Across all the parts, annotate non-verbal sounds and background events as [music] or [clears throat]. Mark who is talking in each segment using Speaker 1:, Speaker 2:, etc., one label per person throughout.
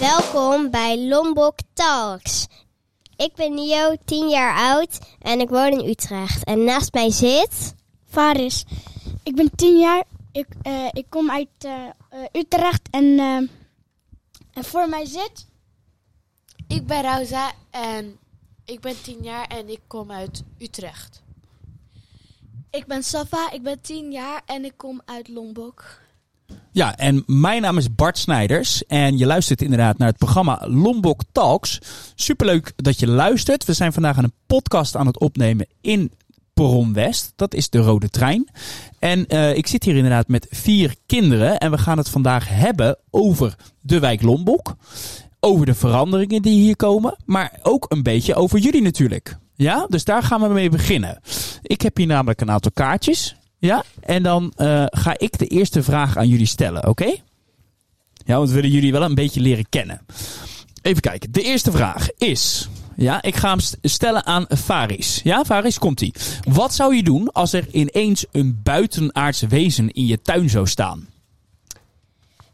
Speaker 1: Welkom bij Lombok Talks. Ik ben Nio, 10 jaar oud en ik woon in Utrecht. En naast mij zit...
Speaker 2: Faris. Ik ben 10 jaar. Ik, eh, ik kom uit eh, eh, Utrecht en, en voor mij zit.
Speaker 3: Ik ben Rosa en ik ben 10 jaar en ik kom uit Utrecht.
Speaker 4: Ik ben Safa, ik ben 10 jaar en ik kom uit Lombok.
Speaker 5: Ja, en mijn naam is Bart Snijders en je luistert inderdaad naar het programma Lombok Talks. Superleuk dat je luistert. We zijn vandaag een podcast aan het opnemen in Perron West. Dat is de rode trein. En eh, ik zit hier inderdaad met vier kinderen en we gaan het vandaag hebben over de wijk Lombok. Over de veranderingen die hier komen, maar ook een beetje over jullie natuurlijk. Ja, dus daar gaan we mee beginnen. Ik heb hier namelijk een aantal kaartjes. Ja, en dan eh, ga ik de eerste vraag aan jullie stellen, oké? Ja, want we willen jullie wel een beetje leren kennen. Even kijken. De eerste vraag is. Ja, ik ga hem st- stellen aan Faris. Ja, Faris, komt ie. Wat zou je doen als er ineens een buitenaardse wezen in je tuin zou staan?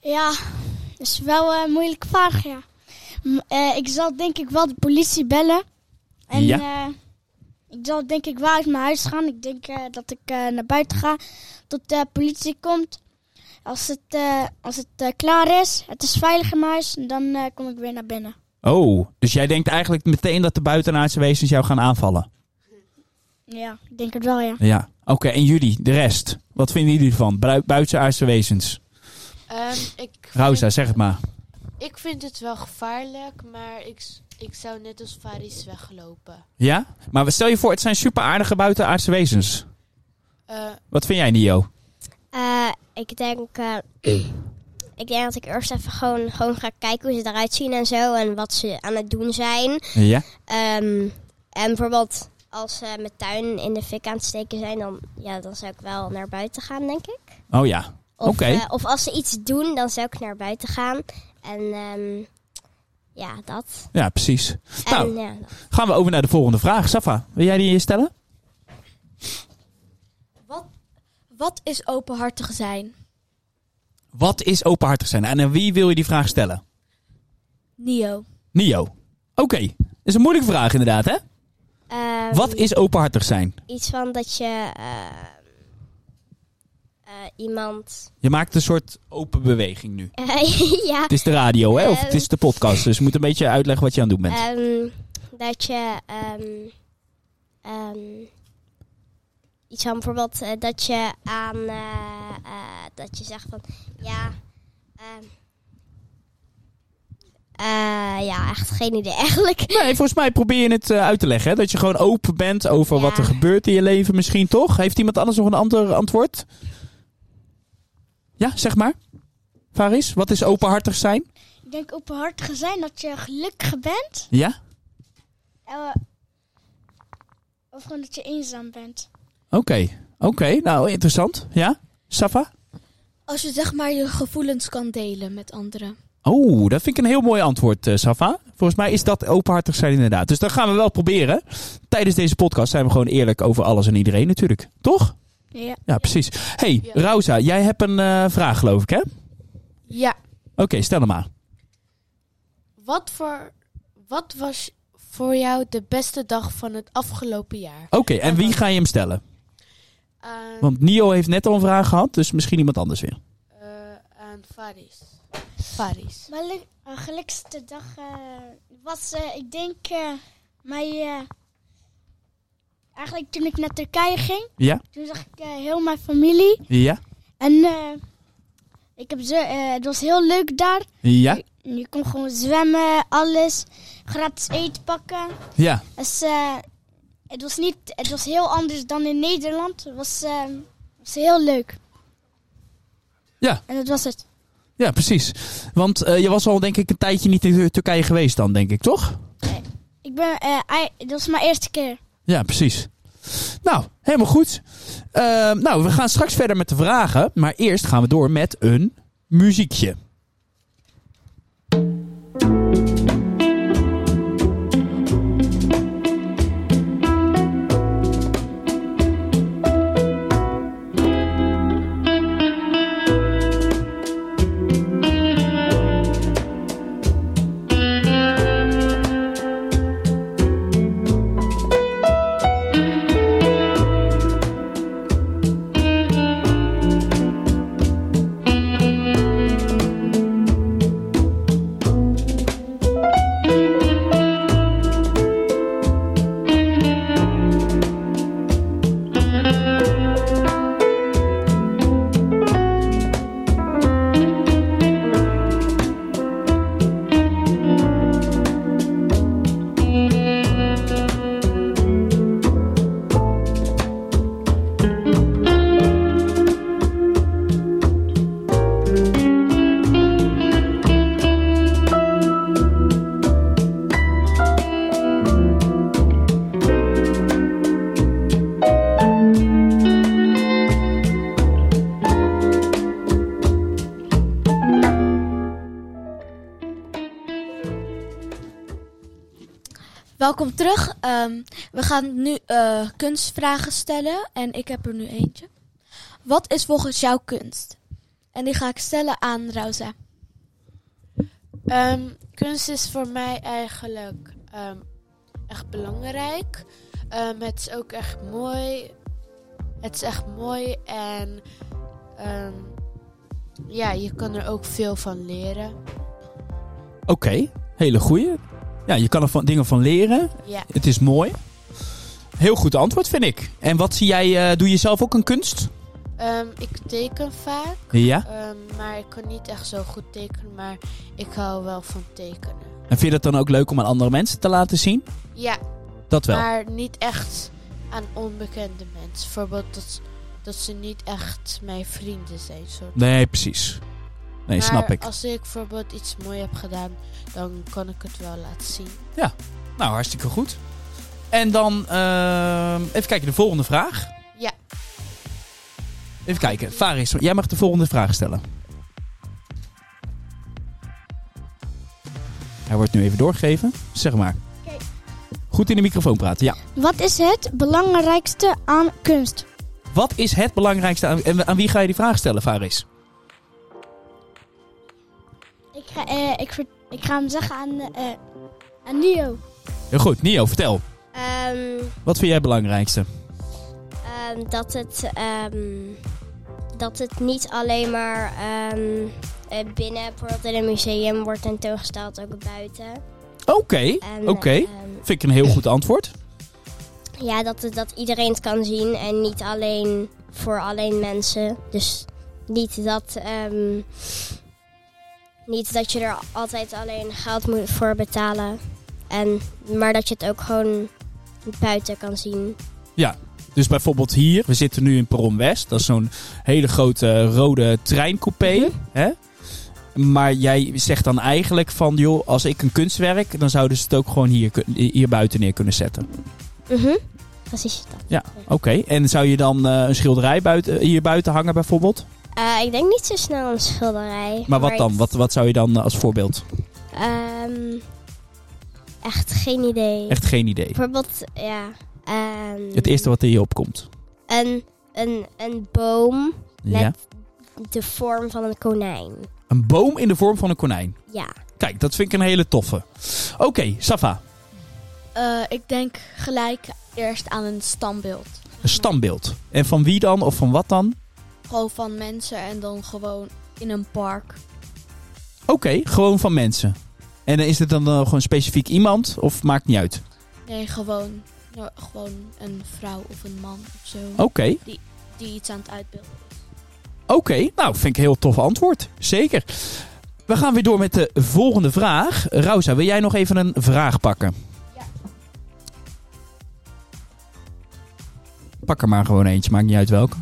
Speaker 2: Ja, dat is wel een moeilijke vraag, ja. Eh, ik zal denk ik wel de politie bellen. En
Speaker 5: Ja.
Speaker 2: eh, ik zal denk ik wel uit mijn huis gaan. Ik denk eh, dat ik eh, naar buiten ga tot de politie komt. Als het, eh, als het klaar is, het is veilig in mijn huis, dan eh, kom ik weer naar binnen.
Speaker 5: Oh, dus jij denkt eigenlijk meteen dat de buitenaardse wezens jou gaan aanvallen?
Speaker 2: Ja, ik denk het wel, ja.
Speaker 5: Ja. Oké, en jullie, de rest. Wat vinden jullie ervan? Bui- Buitenaardse wezens.
Speaker 3: Ehm, ik,
Speaker 5: Rosa,
Speaker 3: vind,
Speaker 5: zeg het maar.
Speaker 3: ik vind het wel gevaarlijk, maar ik, ik zou net als Faris weglopen.
Speaker 5: Ja? Maar stel je voor, het zijn super aardige buitenaardse wezens.
Speaker 3: Eh,
Speaker 5: Wat vind jij, Nio?
Speaker 1: eh, ik denk... eh, [clears throat] ik denk dat ik eerst even gewoon, gewoon ga kijken hoe ze eruit zien en zo. En wat ze aan het doen zijn.
Speaker 5: Ja?
Speaker 1: Ehm, en bijvoorbeeld als ze mijn tuin in de fik aan het steken zijn, dan, ja, dan zou ik wel naar buiten gaan, denk ik.
Speaker 5: Oh ja.
Speaker 1: Of,
Speaker 5: Oké.
Speaker 1: of als ze iets doen, dan zou ik naar buiten gaan. En ehm, ja, dat.
Speaker 5: Ja, precies. Nou,
Speaker 1: ja,
Speaker 5: gaan we over naar de volgende vraag. Safa, wil jij die stellen?
Speaker 4: Wat, wat is openhartig zijn?
Speaker 5: Wat is openhartig zijn? En aan wie wil je die vraag stellen?
Speaker 4: Nio.
Speaker 5: Nio. Oké. Dat is een moeilijke vraag inderdaad, hè?
Speaker 1: ehm,
Speaker 5: Wat is openhartig zijn?
Speaker 1: Iets van dat je eh, eh, iemand.
Speaker 5: Je maakt een soort open beweging nu. [laughs]
Speaker 1: ja.
Speaker 5: Het is de radio, hè? Of
Speaker 1: Ehm.
Speaker 5: het is de podcast. Dus je moet een beetje uitleggen wat je aan het doen bent.
Speaker 1: ehm, dat je. ehm, ehm, iets van bijvoorbeeld eh, dat je aan. eh, dat je zegt van. Ja. ehm, ja, echt geen idee [laughs] eigenlijk.
Speaker 5: Nee, volgens mij probeer je het uit te leggen. Hè? Dat je gewoon open bent over
Speaker 1: Ja.
Speaker 5: wat er gebeurt in je leven misschien, toch? Heeft iemand anders nog een ander antwoord? Ja, zeg maar. Faris, wat is openhartig zijn?
Speaker 2: Ik denk openhartig zijn dat je gelukkig bent.
Speaker 5: Ja?
Speaker 2: eh, of gewoon dat je eenzaam bent.
Speaker 5: Oké. Oké, nou interessant. Ja? Safa?
Speaker 4: Als je zeg maar je gevoelens kan delen met anderen.
Speaker 5: Oh, dat vind ik een heel mooi antwoord, eh, Safa. Volgens mij is dat openhartig zijn inderdaad. Dus dat gaan we wel proberen. Tijdens deze podcast zijn we gewoon eerlijk over alles en iedereen natuurlijk. Toch?
Speaker 2: Ja.
Speaker 5: Ja, precies. hey,
Speaker 3: Ja.
Speaker 5: Rauza, jij hebt een eh, vraag geloof ik, hè?
Speaker 3: ja,
Speaker 5: Oké, stel hem maar.
Speaker 3: wat, voor, wat was voor jou de beste dag van het afgelopen jaar?
Speaker 5: Oké, en wie ga je hem stellen?
Speaker 3: Aan,
Speaker 5: Want Nio heeft net al een vraag gehad, dus misschien iemand anders weer.
Speaker 3: eh, aan Faris. Faris.
Speaker 2: Mijn lu- gelukkigste dag eh, was, eh, ik denk, eh mijn, eh, eigenlijk toen ik naar Turkije ging.
Speaker 5: Ja?
Speaker 2: Toen zag ik eh, heel mijn familie.
Speaker 5: Ja?
Speaker 2: En eh, ik heb zo, eh, het was heel leuk daar.
Speaker 5: Ja?
Speaker 2: Je, je kon gewoon zwemmen, alles. Gratis eten pakken.
Speaker 5: Ja.
Speaker 2: Dus, het, was niet, het was heel anders dan in Nederland. Het was, was heel leuk.
Speaker 5: Ja.
Speaker 2: En dat was het.
Speaker 5: Ja, precies. Want je was al denk ik een tijdje niet in Turkije geweest dan, denk ik, toch?
Speaker 2: Ik ben, dat was mijn eerste keer.
Speaker 5: Ja, precies. Nou, helemaal goed. Eh, nou, we gaan straks verder met de vragen. Maar eerst gaan we door met een muziekje.
Speaker 4: Welkom terug. Ehm, we gaan nu eh, kunstvragen stellen en ik heb er nu eentje. Wat is volgens jou kunst? En die ga ik stellen aan Rosa.
Speaker 3: Ehm, kunst is voor mij eigenlijk ehm, echt belangrijk. Het is ook echt mooi. Het is echt mooi en ehm, ja, je kan er ook veel van leren.
Speaker 5: Oké, hele goeie. Ja, je kan er van, dingen van leren.
Speaker 3: Ja,
Speaker 5: Het is mooi. Heel goed antwoord, vind ik. En wat zie jij, eh, doe je zelf ook een kunst?
Speaker 3: Ehm, ik teken vaak,
Speaker 5: Ja.
Speaker 3: ehm, maar ik kan niet echt zo goed tekenen, maar ik hou wel van tekenen.
Speaker 5: En vind je dat dan ook leuk om aan andere mensen te laten zien?
Speaker 3: Ja,
Speaker 5: Dat wel.
Speaker 3: maar niet echt aan onbekende mensen. Bijvoorbeeld dat, dat ze niet echt mijn vrienden zijn. Soort.
Speaker 5: Nee, precies. Nee,
Speaker 3: maar
Speaker 5: snap ik.
Speaker 3: als ik bijvoorbeeld iets mooi heb gedaan, dan kan ik het wel laten zien.
Speaker 5: Nou, hartstikke goed. En dan ehm, even kijken, de volgende vraag.
Speaker 3: Ja.
Speaker 5: Even kijken, Faris, jij mag de volgende vraag stellen. Hij wordt nu even doorgegeven. Zeg maar.
Speaker 2: Oké.
Speaker 5: Goed in de microfoon praten, ja.
Speaker 2: Wat is het belangrijkste aan kunst?
Speaker 5: Wat is het belangrijkste aan, en aan wie ga je die vraag stellen, Faris?
Speaker 2: Ga, eh, ik, ver- ik ga hem zeggen aan, eh, aan Nio.
Speaker 5: Heel goed, Nio, vertel.
Speaker 1: Ehm,
Speaker 5: Wat vind jij het belangrijkste?
Speaker 1: ehm, dat, het, ehm, dat het niet alleen maar eh, binnen, bijvoorbeeld in een museum, wordt tentoongesteld, ook buiten.
Speaker 5: Oké, oké. Vind ik een heel goed antwoord.
Speaker 1: ja, dat, het, dat iedereen het kan zien en niet alleen voor alleen mensen. Dus niet dat, niet dat je er altijd alleen geld moet voor betalen. En, maar dat je het ook gewoon buiten kan zien.
Speaker 5: Dus bijvoorbeeld hier, we zitten nu in Perron West. Dat is zo'n hele grote rode treincoupé.
Speaker 1: Mhm.
Speaker 5: hè? Maar jij zegt dan eigenlijk van, joh, als ik een kunstwerk, dan zouden ze het ook gewoon hier, hier buiten neer kunnen zetten.
Speaker 1: Mhm. Precies dat.
Speaker 5: Oké, en zou je dan eh, een schilderij buiten, hier buiten hangen bijvoorbeeld?
Speaker 1: Eh, ik denk niet zo snel een schilderij.
Speaker 5: Maar wat dan?
Speaker 1: ik-
Speaker 5: Wat, wat zou je dan eh, als voorbeeld?
Speaker 1: Ehm, echt geen idee.
Speaker 5: Echt geen idee.
Speaker 1: Bijvoorbeeld, ja. ehm,
Speaker 5: Het eerste wat in je opkomt.
Speaker 1: Een, een, een boom met
Speaker 5: Ja.
Speaker 1: de vorm van een konijn.
Speaker 5: Een boom in de vorm van een konijn.
Speaker 1: Ja.
Speaker 5: Kijk, dat vind ik een hele toffe. Oké, Safa.
Speaker 4: Eh, ik denk gelijk eerst aan een standbeeld.
Speaker 5: Een standbeeld. En van wie dan? Of van wat dan?
Speaker 4: Gewoon van mensen en dan gewoon in een park.
Speaker 5: Oké, gewoon van mensen. En is het dan eh, gewoon specifiek iemand? Of maakt niet uit?
Speaker 4: Nee, gewoon, nou, gewoon een vrouw of een man of zo.
Speaker 5: Oké,
Speaker 4: Die iets aan het uitbeelden is.
Speaker 5: oké. Nou, vind ik een heel tof antwoord. Zeker. We gaan weer door met de volgende vraag. Rauza, wil jij nog even een vraag pakken?
Speaker 4: Ja.
Speaker 5: Pak er maar gewoon eentje, maakt niet uit welke.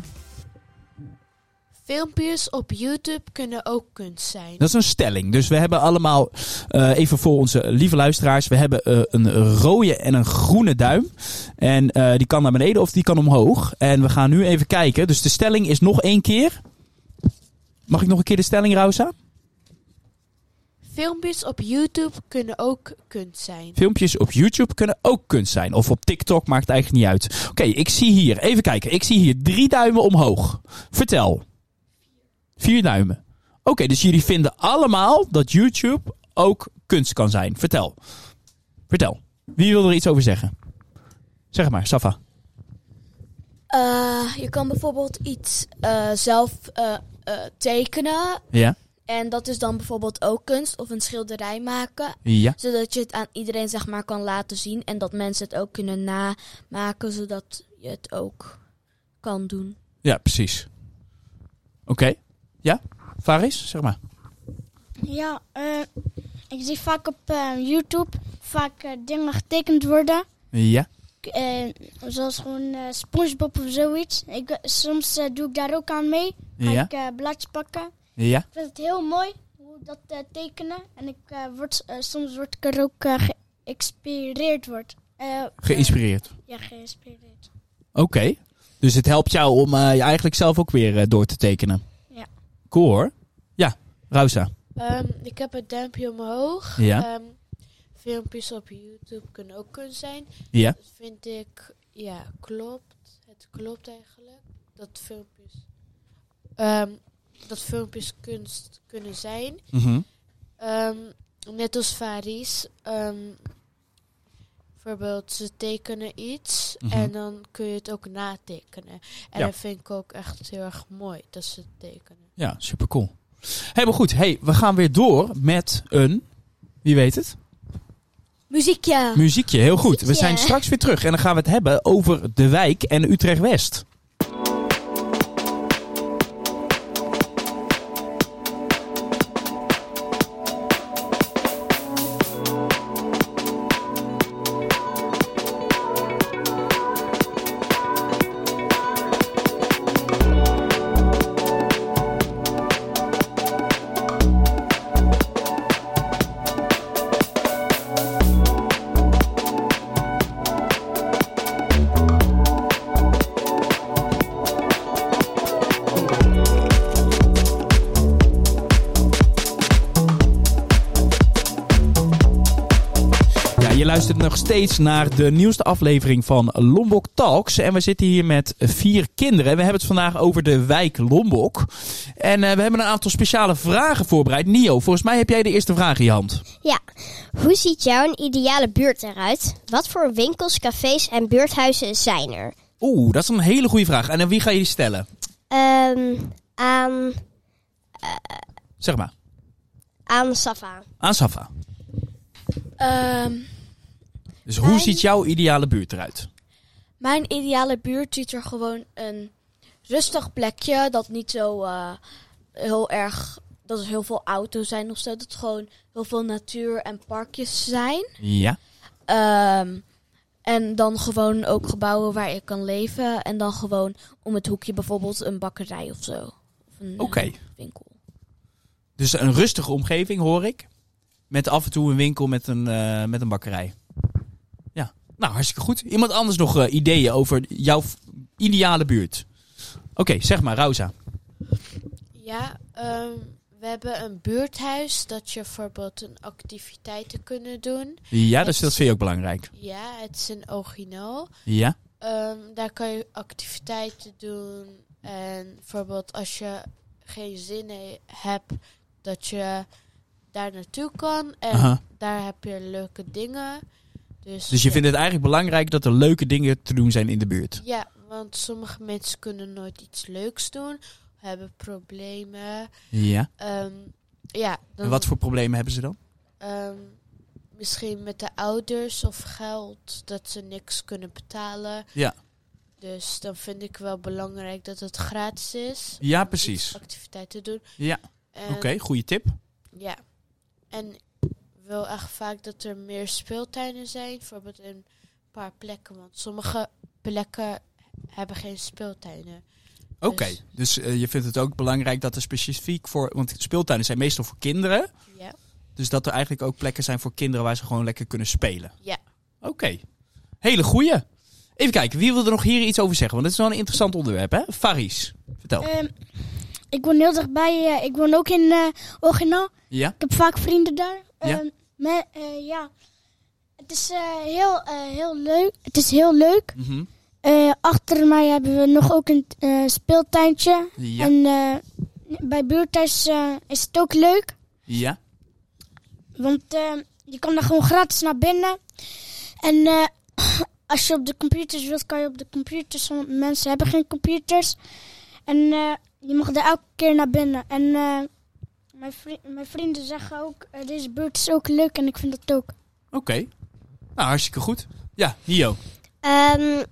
Speaker 3: Filmpjes op YouTube kunnen ook kunst zijn.
Speaker 5: Dat is een stelling. Dus we hebben allemaal, eh, even voor onze lieve luisteraars, we hebben eh, een rode en een groene duim. En eh, die kan naar beneden of die kan omhoog. En we gaan nu even kijken. Dus de stelling is nog één keer. Mag ik nog een keer de stelling, Rauza?
Speaker 3: Filmpjes op YouTube kunnen ook kunst zijn.
Speaker 5: Filmpjes op YouTube kunnen ook kunst zijn. Of op TikTok, maakt eigenlijk niet uit. Oké, ik zie hier, even kijken. Ik zie hier drie duimen omhoog. Vertel. Vier duimen. Oké, dus jullie vinden allemaal dat YouTube ook kunst kan zijn. Vertel. Vertel. Wie wil er iets over zeggen? Zeg maar, Safa.
Speaker 4: Eh, je kan bijvoorbeeld iets eh, zelf eh, tekenen.
Speaker 5: Ja?
Speaker 4: En dat is dan bijvoorbeeld ook kunst of een schilderij maken.
Speaker 5: Ja.
Speaker 4: Zodat je het aan iedereen zeg maar kan laten zien. En dat mensen het ook kunnen namaken. Zodat je het ook kan doen.
Speaker 5: Ja, precies. Oké. Ja? Faris, zeg maar.
Speaker 2: Ja, eh, ik zie vaak op eh, YouTube vaak eh, dingen getekend worden.
Speaker 5: Ja.
Speaker 2: Zoals gewoon Spongebob of zoiets. Ik, soms doe ik daar ook aan mee. Ga
Speaker 5: Ja.
Speaker 2: ik bladjes pakken.
Speaker 5: Ja.
Speaker 2: Ik vind het heel mooi hoe dat tekenen. En ik, word, soms word ik er ook geïnspireerd. Wordt.
Speaker 5: Geïnspireerd.
Speaker 2: ja, geïnspireerd.
Speaker 5: Oké. Dus het helpt jou om je eigenlijk zelf ook weer door te tekenen. Cool hoor. Ja, Rauza.
Speaker 3: Ehm, ik heb het duimpje omhoog.
Speaker 5: Ja.
Speaker 3: Ehm, filmpjes op YouTube kunnen ook kunst zijn.
Speaker 5: Ja.
Speaker 3: Dat vind ik, ja, klopt. Het klopt eigenlijk. Dat filmpjes, ehm, dat filmpjes kunst kunnen zijn.
Speaker 5: Mhm.
Speaker 3: Net als Faris. bijvoorbeeld, ze tekenen iets
Speaker 5: Mhm.
Speaker 3: en dan kun je het ook natekenen. En
Speaker 5: Ja.
Speaker 3: dat vind ik ook echt heel erg mooi, dat ze het tekenen.
Speaker 5: Ja, super cool. Helemaal goed. Hey, we gaan weer door met een. Wie weet het?
Speaker 4: Muziekje.
Speaker 5: Muziekje. Heel goed. We zijn straks weer terug en dan gaan we het hebben over de wijk en Utrecht West. Steeds naar de nieuwste aflevering van Lombok Talks. En we zitten hier met vier kinderen. We hebben het vandaag over de wijk Lombok. En eh, we hebben een aantal speciale vragen voorbereid. Nio, volgens mij heb jij de eerste vraag in je hand.
Speaker 1: Ja. Hoe ziet jouw ideale buurt eruit? Wat voor winkels, cafés en buurthuizen zijn er?
Speaker 5: Oeh, dat is een hele goede vraag. En aan wie ga je die stellen?
Speaker 1: Ehm, aan,
Speaker 5: Zeg maar.
Speaker 1: aan Safa.
Speaker 5: Aan Safa.
Speaker 4: Ehm,
Speaker 5: Dus hoe ziet jouw ideale buurt eruit?
Speaker 4: mijn ideale buurt ziet er gewoon een rustig plekje. Dat niet zo eh, heel erg. Dat er heel veel auto's zijn of zo. Dat het gewoon heel veel natuur en parkjes zijn.
Speaker 5: Ja.
Speaker 4: Ehm, en dan gewoon ook gebouwen waar je kan leven. En dan gewoon om het hoekje bijvoorbeeld een bakkerij of zo. Of een eh,
Speaker 5: Oké.
Speaker 4: winkel.
Speaker 5: Dus een rustige omgeving hoor ik. Met af en toe een winkel met een, eh, met een bakkerij. Nou hartstikke goed. Iemand anders nog eh, ideeën over jouw ideale buurt? Oké, zeg maar, Rauza.
Speaker 3: Ja, ehm, we hebben een buurthuis dat je bijvoorbeeld een activiteiten kunnen doen.
Speaker 5: Ja, dus dat vind je ook belangrijk.
Speaker 3: Ja, het is een original.
Speaker 5: Ja,
Speaker 3: Ehm, daar kan je activiteiten doen. En bijvoorbeeld als je geen zin he- hebt, dat je daar naartoe kan. En
Speaker 5: Aha.
Speaker 3: daar heb je leuke dingen. Dus,
Speaker 5: dus je
Speaker 3: ja.
Speaker 5: vindt het eigenlijk belangrijk dat er leuke dingen te doen zijn in de buurt.
Speaker 3: Ja, want sommige mensen kunnen nooit iets leuks doen. Hebben problemen.
Speaker 5: Ja.
Speaker 3: Ehm, ja, dan,
Speaker 5: En wat voor problemen hebben ze dan?
Speaker 3: ehm, misschien met de ouders of geld, dat ze niks kunnen betalen.
Speaker 5: Ja.
Speaker 3: Dus dan vind ik wel belangrijk dat het gratis is.
Speaker 5: Ja,
Speaker 3: om
Speaker 5: precies.
Speaker 3: activiteiten te doen.
Speaker 5: Ja, oké, goede tip.
Speaker 3: Ja. En ik wil echt vaak dat er meer speeltuinen zijn. Bijvoorbeeld in een paar plekken. Want sommige plekken hebben geen speeltuinen.
Speaker 5: Oké,
Speaker 3: Dus-
Speaker 5: dus eh, je vindt het ook belangrijk dat er specifiek voor... Want speeltuinen zijn meestal voor kinderen.
Speaker 3: Ja.
Speaker 5: Dus dat er eigenlijk ook plekken zijn voor kinderen waar ze gewoon lekker kunnen spelen.
Speaker 3: Ja.
Speaker 5: Oké. Hele goeie. Even kijken, wie wil er nog hier iets over zeggen? Want het is wel een interessant onderwerp, hè? Faris, vertel.
Speaker 2: Ehm, ik woon heel dichtbij. eh, ik woon ook in eh Ogino.
Speaker 5: ja?
Speaker 2: Ik heb vaak vrienden daar.
Speaker 5: Ja?
Speaker 2: Me- eh, ja. Het is eh, heel, eh, heel leuk. Het is heel leuk.
Speaker 5: Mhm.
Speaker 2: Achter mij hebben we nog ook een eh, speeltuintje.
Speaker 5: Ja.
Speaker 2: En bij buurthuis is het ook leuk.
Speaker 5: Ja.
Speaker 2: Want je kan er gewoon gratis naar binnen. En [clears throat] als je op de computers wilt, kan je op de computers. Want mensen hebben geen computers. En je mag er elke keer naar binnen. En mijn, vri- mijn vrienden zeggen ook, eh, deze buurt is ook leuk. En ik vind dat ook.
Speaker 5: Oké. Nou, hartstikke goed. Ja, Nio.
Speaker 1: Ehm,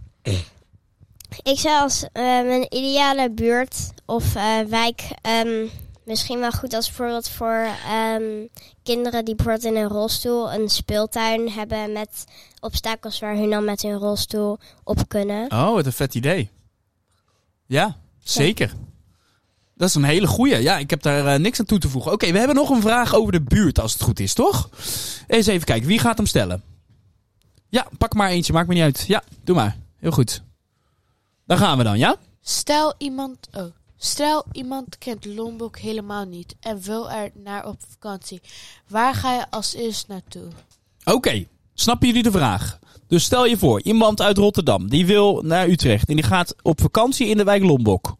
Speaker 1: ik zou als eh, mijn ideale buurt of eh, wijk ehm, misschien wel goed als voorbeeld voor ehm, kinderen die bijvoorbeeld in een rolstoel een speeltuin hebben met obstakels waar hun dan met hun rolstoel op kunnen.
Speaker 5: Oh, wat een vet idee. Ja, zeker. Dat is een hele goeie. Ja, ik heb daar eh, niks aan toe te voegen. Oké, we hebben nog een vraag over de buurt, als het goed is, toch? Eens even kijken, wie gaat hem stellen? Ja, pak maar eentje, maakt me niet uit. Ja, doe maar. Heel goed. Dan gaan we dan, ja?
Speaker 3: Stel iemand, oh, stel iemand kent Lombok helemaal niet en wil er naar op vakantie. Waar ga je als eerst naartoe?
Speaker 5: Oké, snappen jullie de vraag? Dus stel je voor, iemand uit Rotterdam, die wil naar Utrecht en die gaat op vakantie in de wijk Lombok.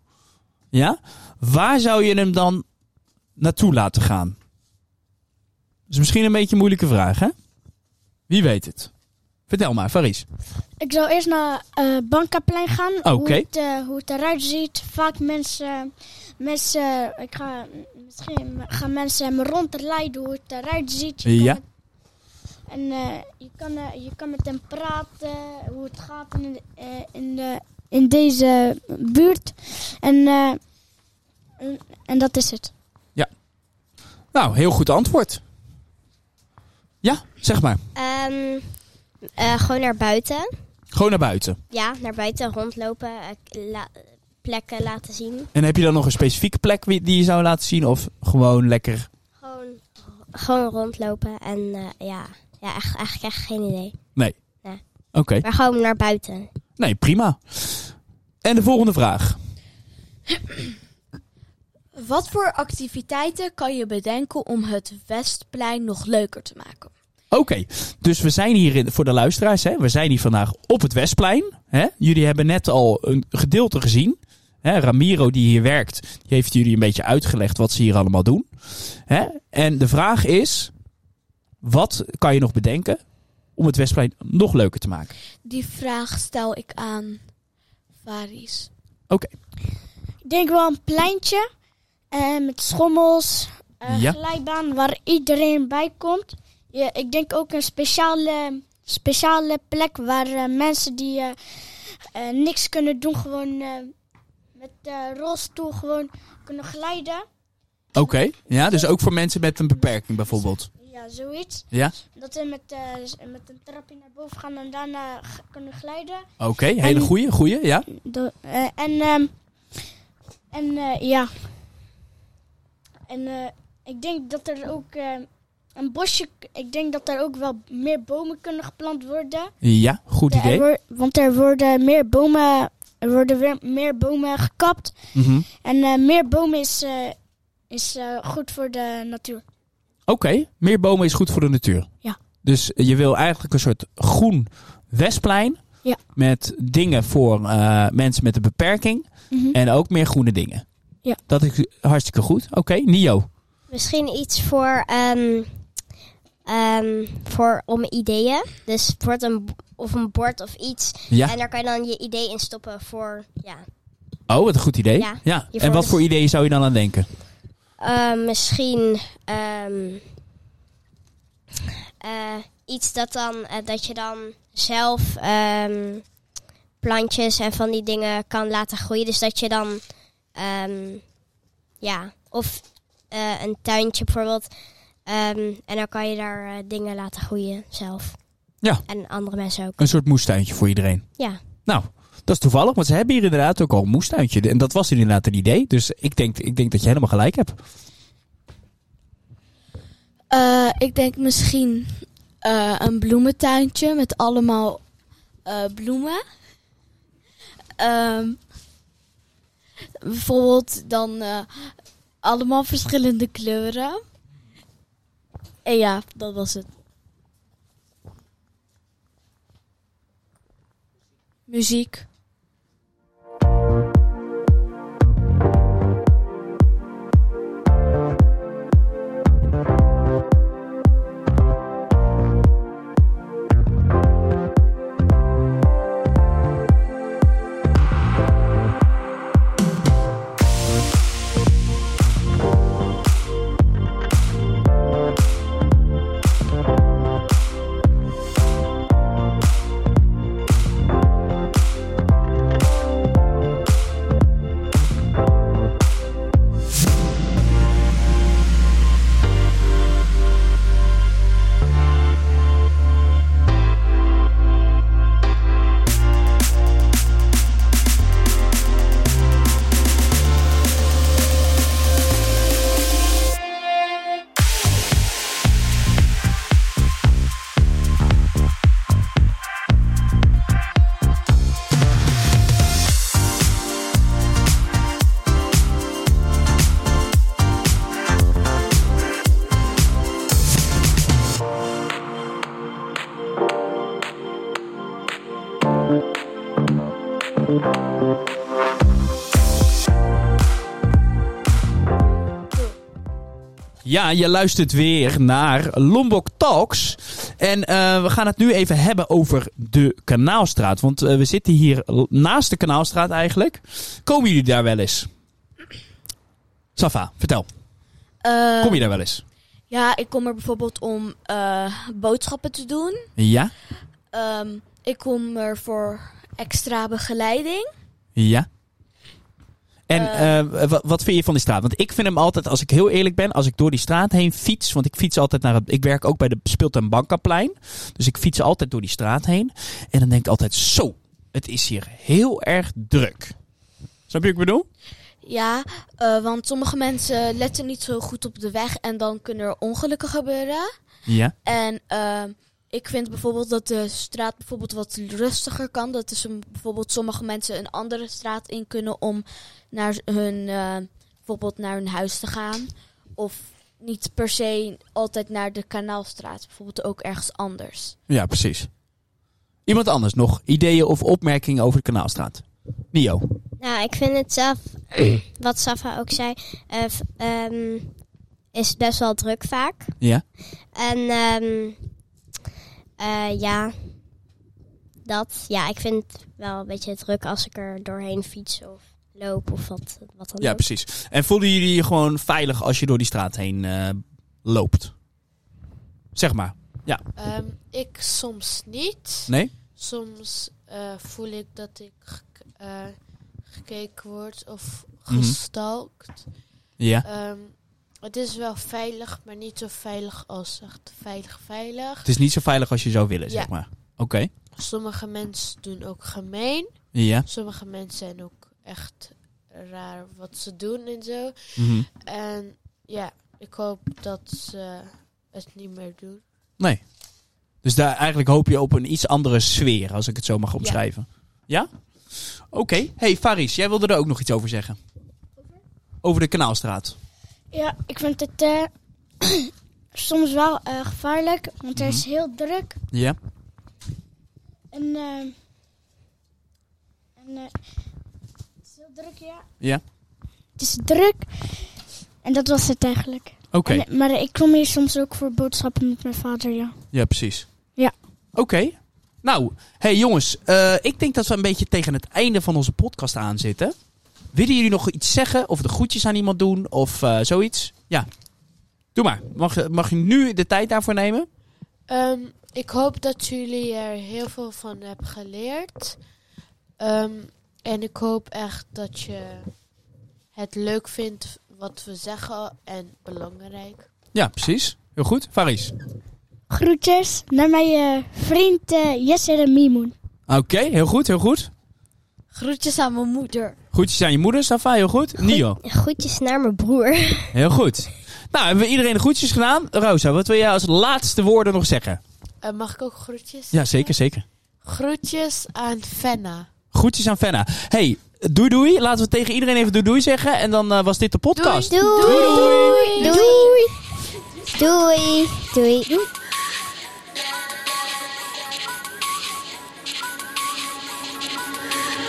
Speaker 5: Ja? Waar zou je hem dan naartoe laten gaan? Dat is misschien een beetje een moeilijke vraag, hè? Wie weet het? Vertel maar, Faris.
Speaker 2: Ik zou eerst naar eh Bankaplein gaan.
Speaker 5: Oké.
Speaker 2: Hoe, het, eh, hoe het eruit ziet. Vaak mensen, mensen ik ga, misschien gaan mensen me rondleiden hoe het eruit ziet. Je
Speaker 5: Ja.
Speaker 2: met- en je, kan, eh, je kan met hem praten hoe het gaat in, de- in, de, in deze buurt. En, en, dat is het.
Speaker 5: Nou, heel goed antwoord. Ja, zeg maar.
Speaker 1: Ehm, eh, gewoon naar buiten.
Speaker 5: Gewoon naar buiten.
Speaker 1: Ja, naar buiten rondlopen. eh, la- plekken laten zien.
Speaker 5: En heb je dan nog een specifieke plek die je zou laten zien? Of gewoon lekker...
Speaker 1: Gewoon, gewoon rondlopen. En eh, ja, ja echt, eigenlijk echt geen idee.
Speaker 5: Nee.
Speaker 1: Nee.
Speaker 5: Oké.
Speaker 1: Maar gewoon naar buiten.
Speaker 5: Nee, prima. En de volgende vraag. [clears throat]
Speaker 4: Wat voor activiteiten kan je bedenken om het Westplein nog leuker te maken?
Speaker 5: Oké, dus we zijn hier in, voor de luisteraars. Hè, we zijn hier vandaag op het Westplein. Hè. Jullie hebben net al een gedeelte gezien. Hè, Ramiro, die hier werkt, die heeft jullie een beetje uitgelegd wat ze hier allemaal doen. Hè. En de vraag is: wat kan je nog bedenken om het Westplein nog leuker te maken?
Speaker 4: Die vraag stel ik aan Faris.
Speaker 5: Oké,
Speaker 2: Ik denk wel een pleintje eh, met schommels, eh
Speaker 5: Ja.
Speaker 2: glijbaan waar iedereen bij komt. Ja, ik denk ook een speciale, speciale plek waar eh, mensen die eh, eh, niks kunnen doen, gewoon eh, met de rolstoel gewoon kunnen glijden.
Speaker 5: oké. Ja, dus ook voor mensen met een beperking bijvoorbeeld.
Speaker 2: Ja, zoiets.
Speaker 5: Ja,
Speaker 2: Dat we met, eh, met een trapje naar boven gaan en daarna kunnen glijden.
Speaker 5: oké. hele
Speaker 2: En-
Speaker 5: goeie, goeie, ja.
Speaker 2: Eh, en ehm, en eh, ja. En eh, ik denk dat er ook eh, een bosje. Ik denk dat er ook wel meer bomen kunnen geplant worden.
Speaker 5: Ja, goed
Speaker 2: er
Speaker 5: idee.
Speaker 2: want er worden meer bomen. Er worden weer meer bomen gekapt.
Speaker 5: Mhm.
Speaker 2: En eh, meer bomen is, is goed voor de natuur.
Speaker 5: Oké, meer bomen is goed voor de natuur.
Speaker 2: Ja.
Speaker 5: Dus je wil eigenlijk een soort groen Westplein.
Speaker 2: Ja.
Speaker 5: Met dingen voor mensen met een beperking.
Speaker 2: Mhm.
Speaker 5: En ook meer groene dingen.
Speaker 2: Ja.
Speaker 5: Dat is hartstikke goed. Oké, Nio.
Speaker 1: Misschien iets voor, ehm, ehm, voor om ideeën. Dus bijvoorbeeld een, of een bord of iets.
Speaker 5: Ja.
Speaker 1: En daar kan je dan je idee in stoppen voor, ja.
Speaker 5: Oh, wat een goed idee.
Speaker 1: Ja,
Speaker 5: En
Speaker 1: voor
Speaker 5: wat voor ideeën zou je dan aan denken?
Speaker 1: Eh, misschien ehm, eh, iets dat dan eh, dat je dan zelf ehm, plantjes en van die dingen kan laten groeien. Dus dat je dan ehm, ja, of eh, een tuintje bijvoorbeeld. ehm, en dan kan je daar eh, dingen laten groeien zelf.
Speaker 5: Ja.
Speaker 1: En andere mensen ook.
Speaker 5: Een soort moestuintje voor iedereen.
Speaker 1: Ja.
Speaker 5: Nou, dat is toevallig, want ze hebben hier inderdaad ook al een moestuintje. En dat was inderdaad een idee. Dus ik denk, ik denk dat je helemaal gelijk hebt.
Speaker 4: Eh, ik denk misschien eh, een bloementuintje met allemaal eh, bloemen. Ehm, bijvoorbeeld dan eh, allemaal verschillende kleuren. En ja, dat was het. Muziek.
Speaker 5: Ja, je luistert weer naar Lombok Talks. En eh, we gaan het nu even hebben over de Kanaalstraat. Want eh, we zitten hier naast de Kanaalstraat eigenlijk. Komen jullie daar wel eens? Safa, vertel.
Speaker 4: Eh,
Speaker 5: Kom je daar wel eens?
Speaker 4: Ja, ik kom er bijvoorbeeld om boodschappen te doen.
Speaker 5: Ja?
Speaker 4: Ehm, ik kom er voor extra begeleiding.
Speaker 5: Ja. En
Speaker 4: Eh.
Speaker 5: eh, wa- wat vind je van die straat? Want ik vind hem altijd, als ik heel eerlijk ben, als ik door die straat heen fiets. Want ik fiets altijd naar het. Ik werk ook bij de Speeltuin Bankaplein. Dus ik fiets altijd door die straat heen. En dan denk ik altijd: zo, het is hier heel erg druk. Snap je wat ik bedoel?
Speaker 4: Ja, eh, want sommige mensen letten niet zo goed op de weg en dan kunnen er ongelukken gebeuren.
Speaker 5: Ja.
Speaker 4: En ehm, ik vind bijvoorbeeld dat de straat bijvoorbeeld wat rustiger kan. Dat is een, bijvoorbeeld sommige mensen een andere straat in kunnen om naar hun, eh, bijvoorbeeld naar hun huis te gaan. Of niet per se altijd naar de Kanaalstraat. Bijvoorbeeld ook ergens anders.
Speaker 5: Ja, precies. Iemand anders nog ideeën of opmerkingen over de Kanaalstraat? Nio.
Speaker 1: Nou, ik vind het zelf, [clears throat] wat Safa ook zei, eh, v- ehm, is best wel druk vaak.
Speaker 5: Ja.
Speaker 1: En ehm, eh, ja, dat. Ja, ik vind het wel een beetje druk als ik er doorheen fiets of loop of wat, wat dan
Speaker 5: Ja,
Speaker 1: ook.
Speaker 5: precies. En voelen jullie je gewoon veilig als je door die straat heen eh, loopt? Zeg maar.
Speaker 3: Ehm, ik soms niet.
Speaker 5: Nee?
Speaker 3: Soms eh, voel ik dat ik gek- eh, gekeken word of
Speaker 5: Mhm.
Speaker 3: gestalkt.
Speaker 5: Ja.
Speaker 3: Ehm, het is wel veilig, maar niet zo veilig als echt veilig veilig.
Speaker 5: Het is niet zo veilig als je zou willen,
Speaker 3: Ja.
Speaker 5: zeg maar. Oké.
Speaker 3: Sommige mensen doen ook gemeen.
Speaker 5: Ja.
Speaker 3: Sommige mensen zijn ook echt raar wat ze doen en zo.
Speaker 5: Mhm.
Speaker 3: En ja, ik hoop dat ze het niet meer doen.
Speaker 5: Nee. Dus daar eigenlijk hoop je op een iets andere sfeer, als ik het zo mag omschrijven. Ja? Oké. Hey Faris, jij wilde er ook nog iets over zeggen. Over de Kanaalstraat.
Speaker 2: Ja, ik vind het eh, [clears throat] soms wel eh, gevaarlijk, want er is heel druk.
Speaker 5: Ja.
Speaker 2: En, eh, en eh, het is heel druk, ja.
Speaker 5: Ja.
Speaker 2: Het is druk. En dat was het eigenlijk.
Speaker 5: Oké.
Speaker 2: Maar ik kom hier soms ook voor boodschappen met mijn vader, ja.
Speaker 5: Ja, precies.
Speaker 2: Ja.
Speaker 5: Oké. Nou, hey jongens, ik denk dat we een beetje tegen het einde van onze podcast aanzitten. Willen jullie nog iets zeggen? Of de groetjes aan iemand doen? Of eh, zoiets? Ja. Doe maar. Mag, mag je nu de tijd daarvoor nemen?
Speaker 3: Ehm, ik hoop dat jullie er heel veel van hebben geleerd. Ehm, en ik hoop echt dat je het leuk vindt wat we zeggen en belangrijk.
Speaker 5: Ja, precies. Heel goed. Faris.
Speaker 2: Groetjes naar mijn eh, vriend eh, Jesse de Mimoen.
Speaker 5: Oké, heel goed, heel goed.
Speaker 4: Groetjes aan mijn moeder.
Speaker 5: Groetjes aan je moeder, Safa, heel goed. Nio,
Speaker 1: Groetjes naar mijn broer. [laughs]
Speaker 5: heel goed. Nou, hebben we iedereen de groetjes gedaan? Rosa, wat wil jij als laatste woorden nog zeggen?
Speaker 3: Eh, mag ik ook groetjes?
Speaker 5: Ja, zeker, zeker.
Speaker 3: Groetjes aan Fenna.
Speaker 5: Groetjes aan Fenna. Hey, doei doei. Laten we tegen iedereen even doei doei zeggen. En dan eh, was dit de podcast.
Speaker 1: Doei. Doei. Doei. Doei. Doei. Doei.